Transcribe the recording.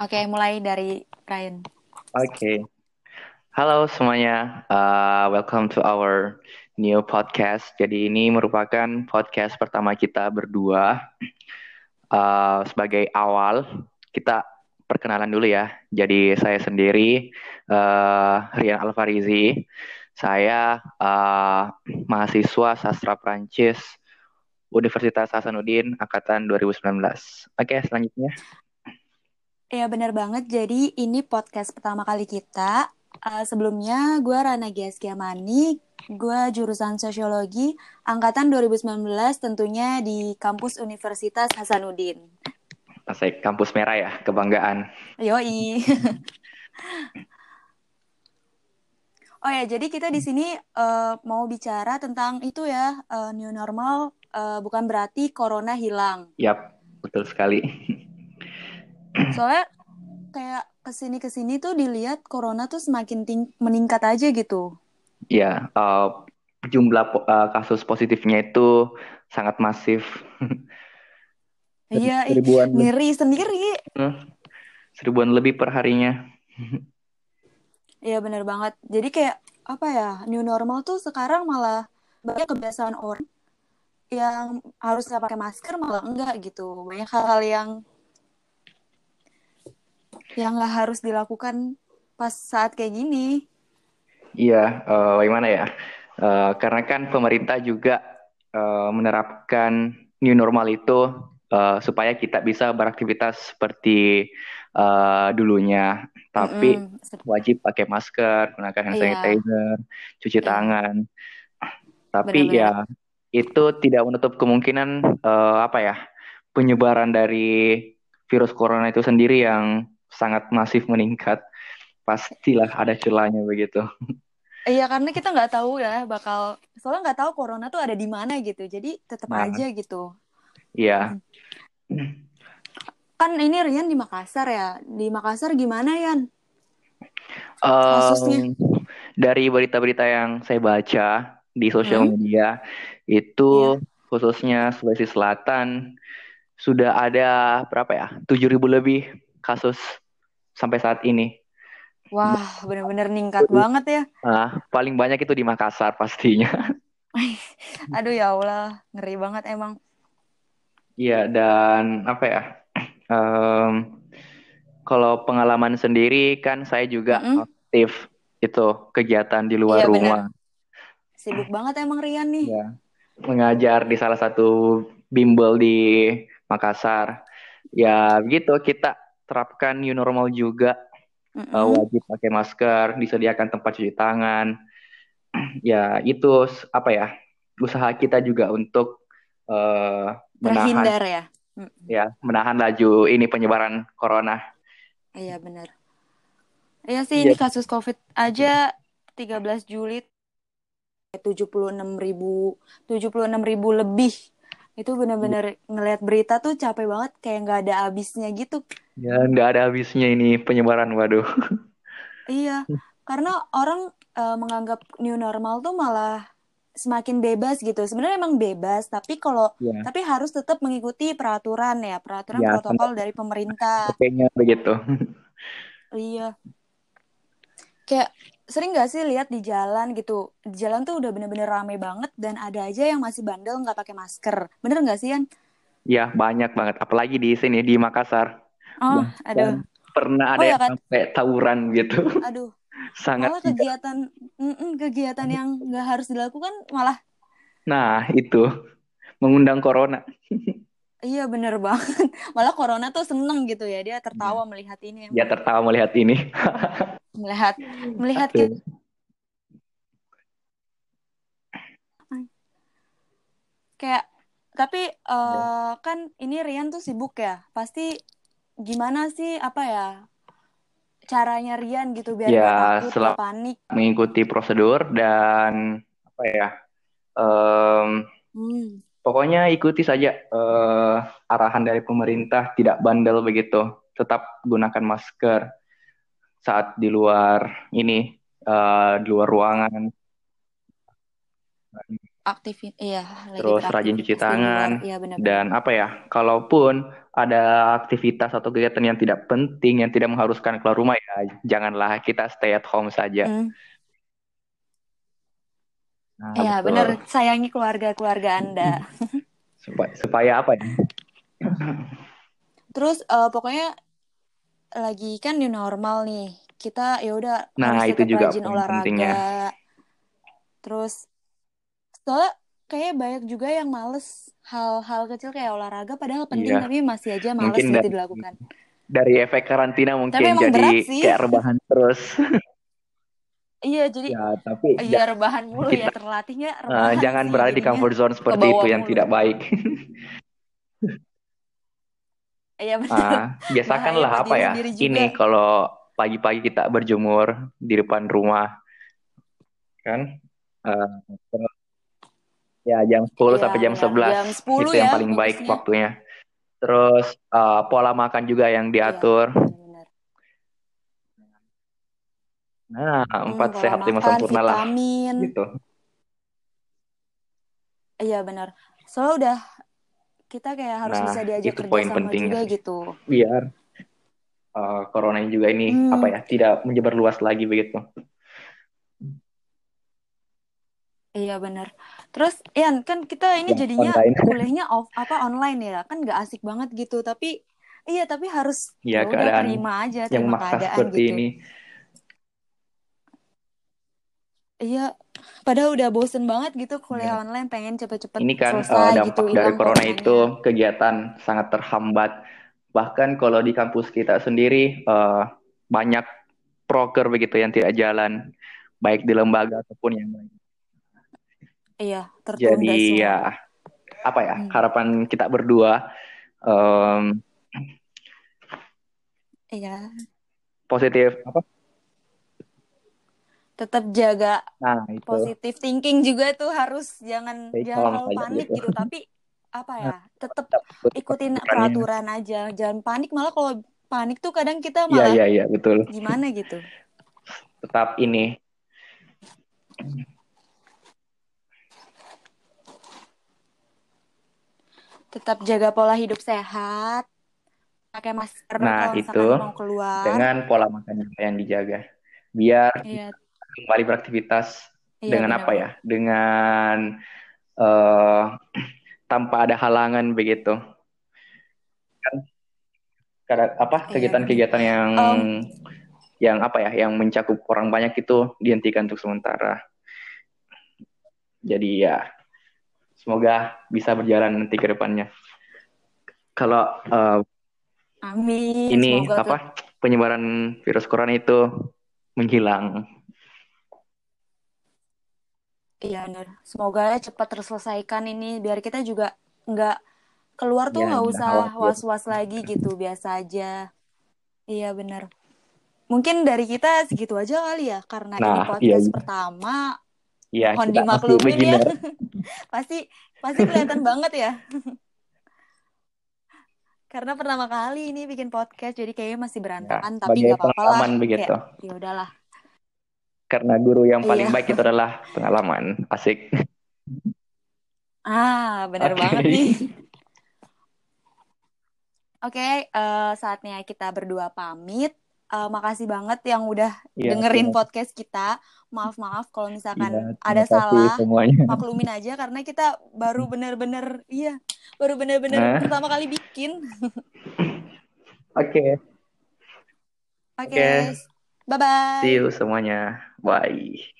Oke, mulai dari Ryan. Oke, halo semuanya. Uh, welcome to our new podcast. Jadi ini merupakan podcast pertama kita berdua. Uh, sebagai awal, kita perkenalan dulu ya. Jadi saya sendiri, uh, Rian Alfarizi. Saya uh, mahasiswa sastra Prancis Universitas Hasanuddin Angkatan 2019. Oke, selanjutnya. Ya benar banget. Jadi ini podcast pertama kali kita. Uh, sebelumnya gue Rana Giaskiamani, gue jurusan sosiologi angkatan 2019 tentunya di kampus Universitas Hasanuddin. Asik, kampus merah ya, kebanggaan. Yoi. oh ya, jadi kita di sini uh, mau bicara tentang itu ya, uh, new normal uh, bukan berarti corona hilang. Yap, betul sekali. soalnya kayak ke sini ke sini tuh dilihat corona tuh semakin ting meningkat aja gitu. Ya uh, jumlah uh, kasus positifnya itu sangat masif. Iya seribuan ngeri sendiri. Seribuan lebih per harinya. Iya bener banget. Jadi kayak apa ya new normal tuh sekarang malah banyak kebiasaan orang yang harusnya pakai masker malah enggak gitu. Banyak hal-hal yang yang nggak harus dilakukan pas saat kayak gini. Iya, uh, bagaimana ya? Uh, karena kan pemerintah juga uh, menerapkan new normal itu uh, supaya kita bisa beraktivitas seperti uh, dulunya, tapi mm -hmm. wajib pakai masker, gunakan hand iya. sanitizer, cuci yeah. tangan. Tapi Benar -benar. ya itu tidak menutup kemungkinan uh, apa ya penyebaran dari virus corona itu sendiri yang sangat masif meningkat, pastilah ada celahnya begitu. Iya karena kita nggak tahu ya bakal soalnya nggak tahu corona tuh ada di mana gitu jadi tetap nah. aja gitu. Iya. Kan ini Rian di Makassar ya di Makassar gimana Yan? Um, dari berita-berita yang saya baca di sosial hmm? media itu iya. khususnya Sulawesi Selatan sudah ada berapa ya tujuh ribu lebih kasus sampai saat ini. Wah, benar-benar ningkat banget ya. Nah, paling banyak itu di Makassar pastinya. Aduh ya Allah, ngeri banget emang. Iya, dan apa ya? Um, kalau pengalaman sendiri kan saya juga mm -hmm. aktif itu kegiatan di luar iya, rumah. Bener. Sibuk banget emang Rian nih. Ya. Mengajar di salah satu bimbel di Makassar. Ya, begitu kita terapkan new normal juga. Mm-hmm. uh, wajib pakai masker disediakan tempat cuci tangan. Ya itu apa ya usaha kita juga untuk uh, menahan ya? Ya menahan laju ini penyebaran corona. Iya benar. Iya sih ya. ini kasus covid aja 13 Juli 76 ribu 76 ribu lebih itu benar-benar ngelihat berita tuh capek banget kayak nggak ada habisnya gitu. Ya nggak ada habisnya ini penyebaran waduh. Iya karena orang uh, menganggap new normal tuh malah semakin bebas gitu. Sebenarnya emang bebas tapi kalau ya. tapi harus tetap mengikuti peraturan ya peraturan ya, protokol dari pemerintah. Kayaknya begitu. Iya. Kayak sering gak sih lihat di jalan gitu di jalan tuh udah bener-bener rame banget dan ada aja yang masih bandel nggak pakai masker bener nggak sih Yan? Iya banyak banget apalagi di sini di Makassar. Oh aduh. Pernah ada oh, ya, kan? sampai tawuran gitu. Aduh. Sangat. Malah kegiatan mm -mm, kegiatan yang nggak harus dilakukan malah. Nah itu mengundang corona. Iya bener banget. Malah corona tuh seneng gitu ya dia tertawa iya. melihat ini. Dia tertawa melihat ini. melihat melihat kita. Kayak tapi uh, kan ini Rian tuh sibuk ya. Pasti gimana sih apa ya caranya Rian gitu biar ya, takut panik. Mengikuti prosedur dan apa ya? Um, hmm pokoknya ikuti saja uh, arahan dari pemerintah, tidak bandel begitu. Tetap gunakan masker saat di luar ini, uh, di luar ruangan. Aktif, iya. Terus rajin cuci tangan. Iya, benar -benar. Dan apa ya, kalaupun ada aktivitas atau kegiatan yang tidak penting, yang tidak mengharuskan keluar rumah ya, janganlah kita stay at home saja. Hmm. Nah, Ya, betul. bener. Sayangi keluarga-keluarga Anda. Supaya, supaya apa ya? Terus eh, pokoknya lagi kan new normal nih. Kita ya udah Nah, harus itu juga rajin olahraga. pentingnya. Terus soalnya kayak banyak juga yang males hal-hal kecil kayak olahraga padahal penting Iya, tapi masih aja males mungkin gitu dari dilakukan. dari efek karantina Tapi mungkin emang jadi kayak rebahan terus. Iya, jadi Ya, tapi iya rebahan mulu ya kita terlatihnya eh, rebahan jangan sih berada di comfort zone seperti itu yang mulu. tidak baik. Iya bener. Ah, Bahaya biasakanlah buat apa ya? Ini kalau pagi-pagi kita berjemur di depan rumah, kan? Eh, terus ya jam 10 Iya sampai jam benar. 11 Jam 10 itu yang ya paling baik bagusnya. waktunya. Terus eh, pola makan juga yang Iya, diatur. benar-benar. Nah, Hmm, empat pola sehat lima sempurna lah, gitu. Iya benar. Soalnya udah kita kayak harus Nah, bisa diajak itu kerja poin sama pentingnya juga gitu. Biar eh, corona ini juga ini apa Hmm, ya, tidak menyebar luas lagi begitu. iya benar. Terus Ian, kan kita ini Yang jadinya online. kuliahnya off apa online ya. Kan nggak asik banget gitu, tapi iya tapi harus Ya, ya udah keadaan terima aja, yang terima keadaan seperti gitu. ini. Iya, padahal udah bosen banget gitu kuliah online, pengen cepet-cepet Ini kan selesai gitu, dampak dari hilang corona itu coronanya. kegiatan sangat terhambat. Bahkan kalau di kampus kita sendiri eh, banyak proker begitu yang tidak jalan, baik di lembaga ataupun yang lain. Iya, tertunda Jadi semua. ya apa ya Hmm, harapan kita berdua em, iya, positif apa? Tetap jaga Nah itu positive thinking juga tuh harus jangan stay jangan panik gitu. gitu, tapi apa Nah, ya, tetap tetap ikuti ikutin peraturan aja, jangan panik. Malah kalau panik tuh kadang kita Iya malah iya iya betul. gimana gitu. Tetap ini Tetap jaga pola hidup sehat, pakai masker Nah, kalau itu mau keluar. dengan pola makan yang dijaga. Biar Iya, kembali beraktivitas iya dengan apa benar-benar. ya? Dengan eh tanpa ada halangan begitu. Kan kada- apa Iya benar. kegiatan-kegiatan yang Em, yang apa ya? Yang mencakup orang banyak itu dihentikan untuk sementara. Jadi ya semoga bisa berjalan nanti ke depannya. Kalau eh, amin, ini semoga tuh. apa penyebaran virus corona itu menghilang. Iya benar. Semoga cepat terselesaikan ini biar kita juga nggak keluar tuh Ya, nggak nggak usah was-was lagi gitu, biasa aja. Iya benar. Mungkin dari kita segitu aja kali ya, karena ini Nah, iya, podcast iya. pertama. Iya, Mohon dimaklumin ya. Pasti pasti kelihatan banget ya. Karena pertama kali ini bikin podcast, jadi kayaknya masih Ya, berantakan, tapi sebagai nggak apa-apa lah. begitu. Kayak ya udahlah. Karena guru yang paling Iya. baik itu adalah pengalaman. Asik. Ah, benar Oke. banget nih. Oke, eh, saatnya kita berdua pamit. Eh, makasih banget yang udah Iya, dengerin terima, podcast kita. Maaf-maaf kalau iya, misalkan terima ada salah, semuanya. maklumin aja karena kita baru bener-bener, iya, baru bener-bener Nah, pertama kali bikin. oke. Oke, Oke. See bye-bye. you semuanya. Bye.